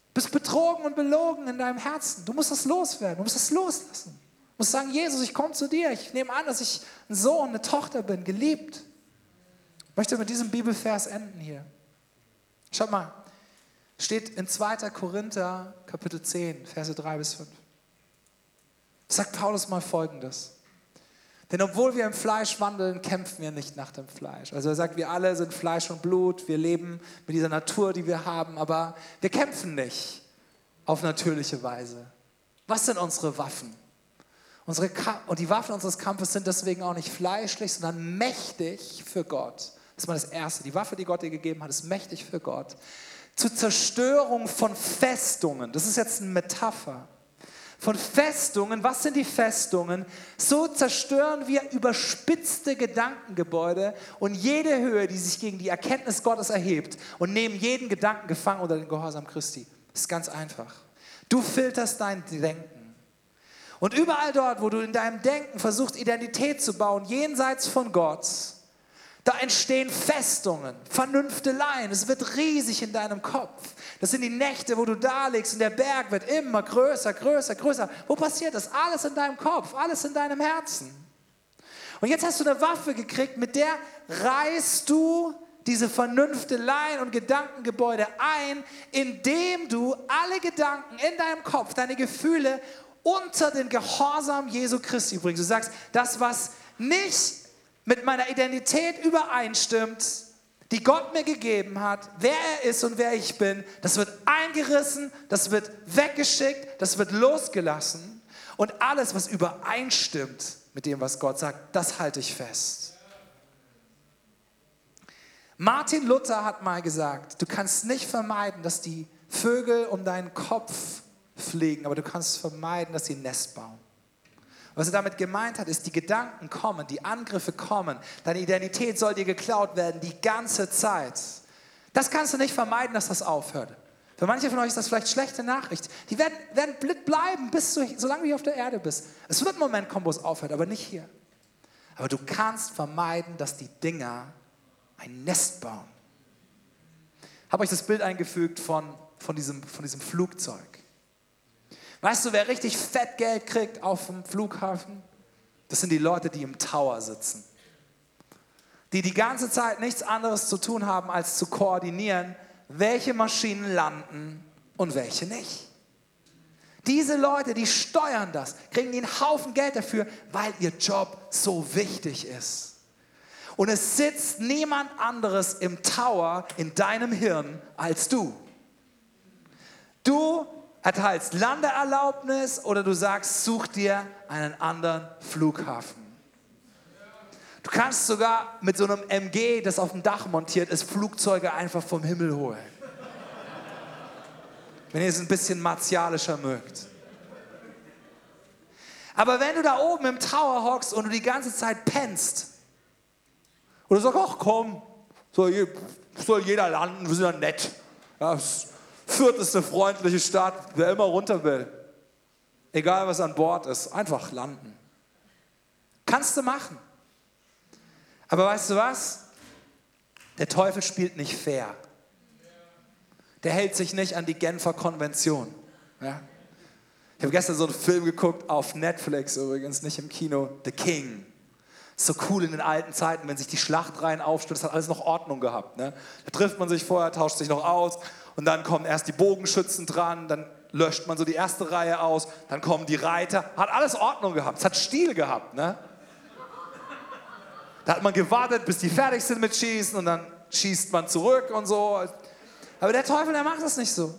Du bist betrogen und belogen in deinem Herzen. Du musst das loswerden. Du musst das loslassen. Du musst sagen, Jesus, ich komme zu dir. Ich nehme an, dass ich ein Sohn, eine Tochter bin, geliebt. Möchte mit diesem Bibelvers enden hier. Schaut mal, steht in 2. Korinther Kapitel 10, Verse 3 bis 5. Sagt Paulus mal folgendes. Denn obwohl wir im Fleisch wandeln, kämpfen wir nicht nach dem Fleisch. Also er sagt, wir alle sind Fleisch und Blut, wir leben mit dieser Natur, die wir haben, aber wir kämpfen nicht auf natürliche Weise. Was sind unsere Waffen? Unsere und die Waffen unseres Kampfes sind deswegen auch nicht fleischlich, sondern mächtig für Gott. Das ist mal das Erste. Die Waffe, die Gott dir gegeben hat, ist mächtig für Gott. Zur Zerstörung von Festungen. Das ist jetzt eine Metapher von Festungen. Was sind die Festungen? So zerstören wir überspitzte Gedankengebäude und jede Höhe, die sich gegen die Erkenntnis Gottes erhebt und nehmen jeden Gedanken gefangen unter den Gehorsam Christi. Das ist ganz einfach. Du filterst dein Denken. Und überall dort, wo du in deinem Denken versuchst, Identität zu bauen, jenseits von Gott, da entstehen Festungen, Vernünfteleien. Es wird riesig in deinem Kopf. Das sind die Nächte, wo du da liegst und der Berg wird immer größer, größer, größer. Wo passiert das? Alles in deinem Kopf, alles in deinem Herzen. Und jetzt hast du eine Waffe gekriegt, mit der reißt du diese Vernünfteleien und Gedankengebäude ein, indem du alle Gedanken in deinem Kopf, deine Gefühle unter den Gehorsam Jesu Christi bringst. Du sagst, das, was nicht mit meiner Identität übereinstimmt, die Gott mir gegeben hat, wer er ist und wer ich bin, das wird eingerissen, das wird weggeschickt, das wird losgelassen. Und alles, was übereinstimmt mit dem, was Gott sagt, das halte ich fest. Martin Luther hat mal gesagt, du kannst nicht vermeiden, dass die Vögel um deinen Kopf fliegen, aber du kannst vermeiden, dass sie ein Nest bauen. Was er damit gemeint hat, ist, die Gedanken kommen, die Angriffe kommen, deine Identität soll dir geklaut werden die ganze Zeit. Das kannst du nicht vermeiden, dass das aufhört. Für manche von euch ist das vielleicht schlechte Nachricht. Die werden, werden blind bleiben, bis du, solange du auf der Erde bist. Es wird ein Moment kommen, wo es aufhört, aber nicht hier. Aber du kannst vermeiden, dass die Dinger ein Nest bauen. Habe euch das Bild eingefügt von, von, diesem, von diesem Flugzeug. Weißt du, wer richtig fett Geld kriegt auf dem Flughafen? Das sind die Leute, die im Tower sitzen. Die die ganze Zeit nichts anderes zu tun haben, als zu koordinieren, welche Maschinen landen und welche nicht. Diese Leute, die steuern das, kriegen einen Haufen Geld dafür, weil ihr Job so wichtig ist. Und es sitzt niemand anderes im Tower in deinem Hirn als du. Du erteilst Landeerlaubnis oder du sagst, such dir einen anderen Flughafen. Du kannst sogar mit so einem MG, das auf dem Dach montiert ist, Flugzeuge einfach vom Himmel holen. Wenn ihr es ein bisschen martialischer mögt. Aber wenn du da oben im Tower hockst und du die ganze Zeit pennst, oder sagst, ach komm, soll, jeder landen, wir sind ja nett. Ja, Fürth ist eine freundliche Stadt, wer immer runter will. Egal was an Bord ist, einfach landen. Kannst du machen. Aber weißt du was? Der Teufel spielt nicht fair. Der hält sich nicht an die Genfer Konvention. Ja? Ich habe gestern so einen Film geguckt, auf Netflix übrigens, nicht im Kino, The King. So cool in den alten Zeiten, wenn sich die Schlachtreihen aufstürzt, hat alles noch Ordnung gehabt. Ne? Da trifft man sich vorher, tauscht sich noch aus und dann kommen erst die Bogenschützen dran, dann löscht man so die erste Reihe aus, dann kommen die Reiter. Hat alles Ordnung gehabt, es hat Stil gehabt. Ne? Da hat man gewartet, bis die fertig sind mit Schießen und dann schießt man zurück und so. Aber der Teufel, der macht das nicht so.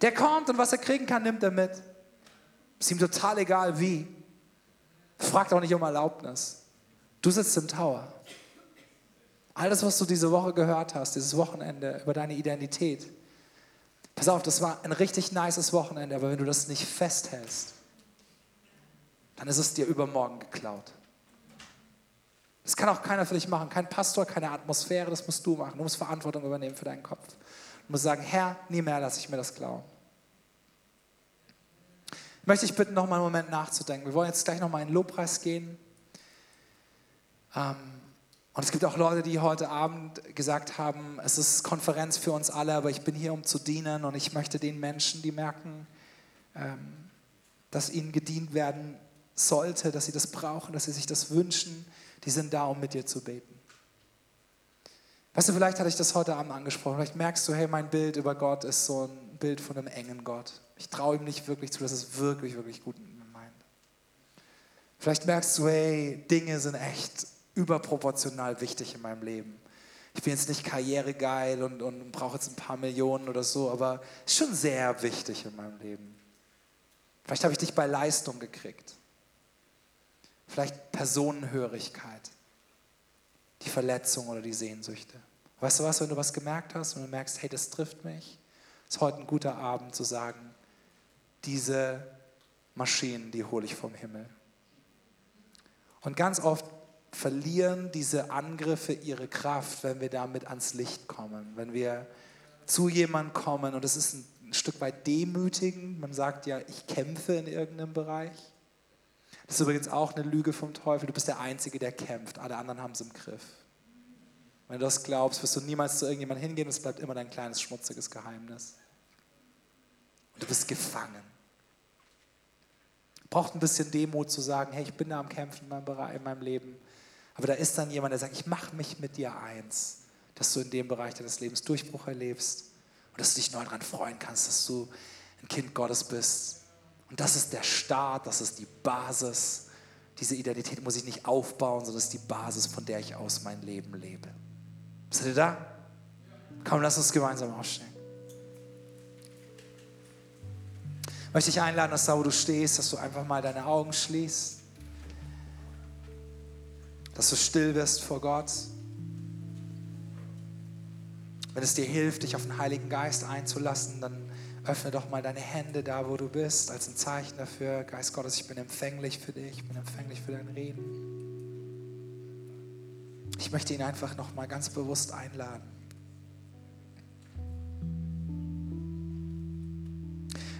Der kommt und was er kriegen kann, nimmt er mit. Ist ihm total egal wie. Fragt auch nicht um Erlaubnis. Du sitzt im Tower. Alles, was du diese Woche gehört hast, dieses Wochenende über deine Identität. Pass auf, das war ein richtig nices Wochenende, aber wenn du das nicht festhältst, dann ist es dir übermorgen geklaut. Das kann auch keiner für dich machen, kein Pastor, keine Atmosphäre, das musst du machen. Du musst Verantwortung übernehmen für deinen Kopf. Du musst sagen, Herr, nie mehr lasse ich mir das klauen. Ich möchte dich bitten, noch mal einen Moment nachzudenken. Wir wollen jetzt gleich noch mal in den Lobpreis gehen. Ähm, und es gibt auch Leute, die heute Abend gesagt haben, es ist Konferenz für uns alle, aber ich bin hier, um zu dienen und ich möchte den Menschen, die merken, ähm, dass ihnen gedient werden sollte, dass sie das brauchen, dass sie sich das wünschen, die sind da, um mit dir zu beten. Weißt du, vielleicht hatte ich das heute Abend angesprochen, vielleicht merkst du, hey, mein Bild über Gott ist so ein Bild von einem engen Gott. Ich traue ihm nicht wirklich zu, dass es wirklich, wirklich gut mit mir meint. Vielleicht merkst du, hey, Dinge sind echt überproportional wichtig in meinem Leben. Ich bin jetzt nicht karrieregeil und, und brauche jetzt ein paar Millionen oder so, aber ist schon sehr wichtig in meinem Leben. Vielleicht habe ich dich bei Leistung gekriegt. Vielleicht Personenhörigkeit, die Verletzung oder die Sehnsüchte. Weißt du was, wenn du was gemerkt hast und du merkst, hey, das trifft mich, ist heute ein guter Abend zu sagen, diese Maschinen, die hole ich vom Himmel. Und ganz oft verlieren diese Angriffe ihre Kraft, wenn wir damit ans Licht kommen, wenn wir zu jemandem kommen und es ist ein Stück weit demütigend. Man sagt ja, ich kämpfe in irgendeinem Bereich. Das ist übrigens auch eine Lüge vom Teufel. Du bist der Einzige, der kämpft. Alle anderen haben es im Griff. Wenn du das glaubst, wirst du niemals zu irgendjemandem hingehen. Es bleibt immer dein kleines schmutziges Geheimnis. Und du bist gefangen. Braucht ein bisschen Demut zu sagen, hey, ich bin da am Kämpfen in meinem, Bereich, in meinem Leben. Aber da ist dann jemand, der sagt, ich mache mich mit dir eins, dass du in dem Bereich deines Lebens Durchbruch erlebst und dass du dich neu daran freuen kannst, dass du ein Kind Gottes bist. Und das ist der Start, das ist die Basis. Diese Identität muss ich nicht aufbauen, sondern das ist die Basis, von der ich aus mein Leben lebe. Seid ihr da? Komm, lass uns gemeinsam aufstehen. Ich möchte dich einladen, dass da, wo du stehst, dass du einfach mal deine Augen schließt dass du still wirst vor Gott. Wenn es dir hilft, dich auf den Heiligen Geist einzulassen, dann öffne doch mal deine Hände da, wo du bist, als ein Zeichen dafür, Geist Gottes, ich bin empfänglich für dich, ich bin empfänglich für dein Reden. Ich möchte ihn einfach noch mal ganz bewusst einladen.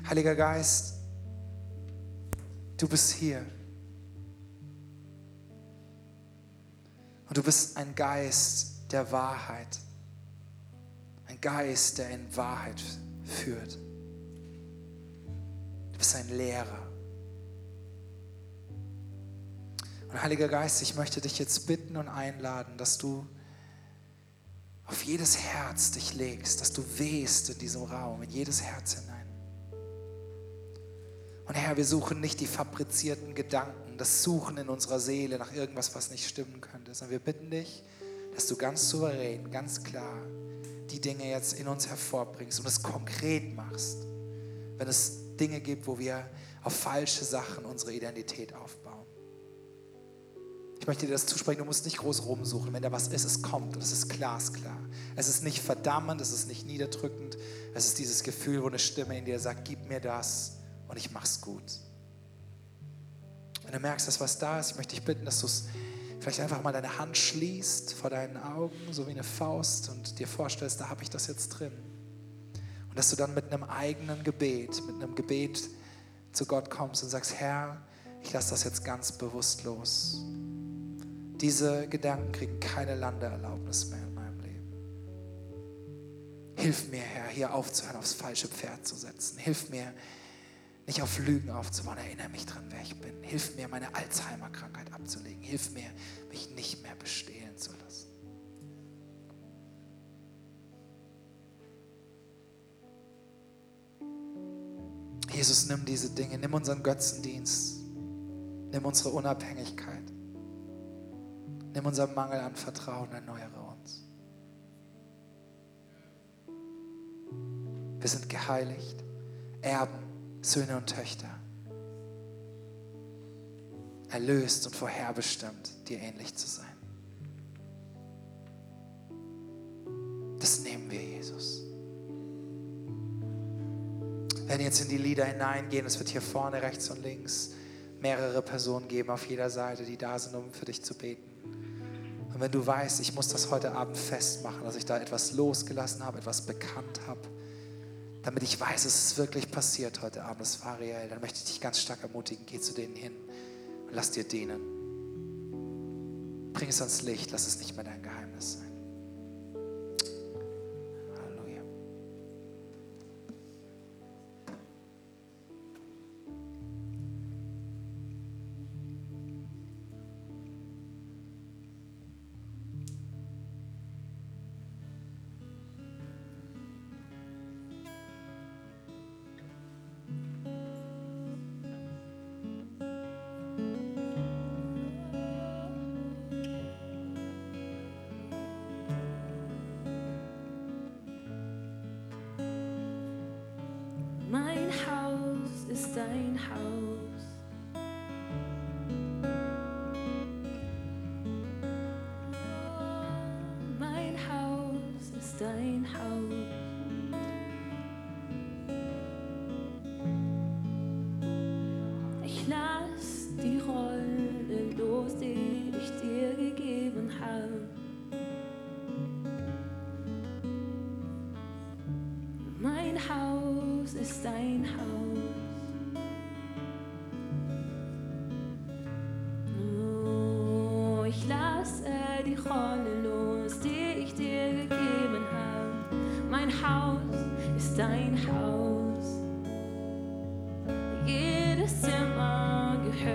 Heiliger Geist, du bist hier. Und du bist ein Geist der Wahrheit. Ein Geist, der in Wahrheit führt. Du bist ein Lehrer. Und Heiliger Geist, ich möchte dich jetzt bitten und einladen, dass du auf jedes Herz dich legst, dass du wehst in diesem Raum, in jedes Herz hinein. Und Herr, wir suchen nicht die fabrizierten Gedanken, das Suchen in unserer Seele nach irgendwas, was nicht stimmen könnte, sondern wir bitten dich, dass du ganz souverän, ganz klar die Dinge jetzt in uns hervorbringst und es konkret machst, wenn es Dinge gibt, wo wir auf falsche Sachen unsere Identität aufbauen. Ich möchte dir das zusprechen, du musst nicht groß rumsuchen. Wenn da was ist, es kommt und es ist glasklar. Es ist nicht verdammend, es ist nicht niederdrückend. Es ist dieses Gefühl, wo eine Stimme in dir sagt, gib mir das und ich mach's gut. Wenn du merkst, dass was da ist, ich möchte dich bitten, dass du es vielleicht einfach mal deine Hand schließt vor deinen Augen, so wie eine Faust und dir vorstellst, da habe ich das jetzt drin. Und dass du dann mit einem eigenen Gebet, mit einem Gebet zu Gott kommst und sagst, Herr, ich lasse das jetzt ganz bewusst los. Diese Gedanken kriegen keine Landeerlaubnis mehr in meinem Leben. Hilf mir, Herr, hier aufzuhören, aufs falsche Pferd zu setzen. Hilf mir, nicht auf Lügen aufzubauen. Erinnere mich dran, wer ich bin. Hilf mir, meine Alzheimer-Krankheit abzulegen. Hilf mir, mich nicht mehr bestehlen zu lassen. Jesus, nimm diese Dinge, nimm unseren Götzendienst, nimm unsere Unabhängigkeit, nimm unseren Mangel an Vertrauen, erneuere uns. Wir sind geheiligt, Erben Söhne und Töchter. erlöst und vorherbestimmt, dir ähnlich zu sein. Das nehmen wir, Jesus. Wir jetzt in die Lieder hineingehen. Es wird hier vorne, rechts und links mehrere Personen geben auf jeder Seite, die da sind, um für dich zu beten. Und wenn du weißt, ich muss das heute Abend festmachen, dass ich da etwas losgelassen habe, etwas bekannt habe, damit ich weiß, es ist wirklich passiert heute Abend, es war reell, dann möchte ich dich ganz stark ermutigen, geh zu denen hin und lass dir dienen. Bring es ans Licht, lass es nicht mehr dein Geheimnis sein.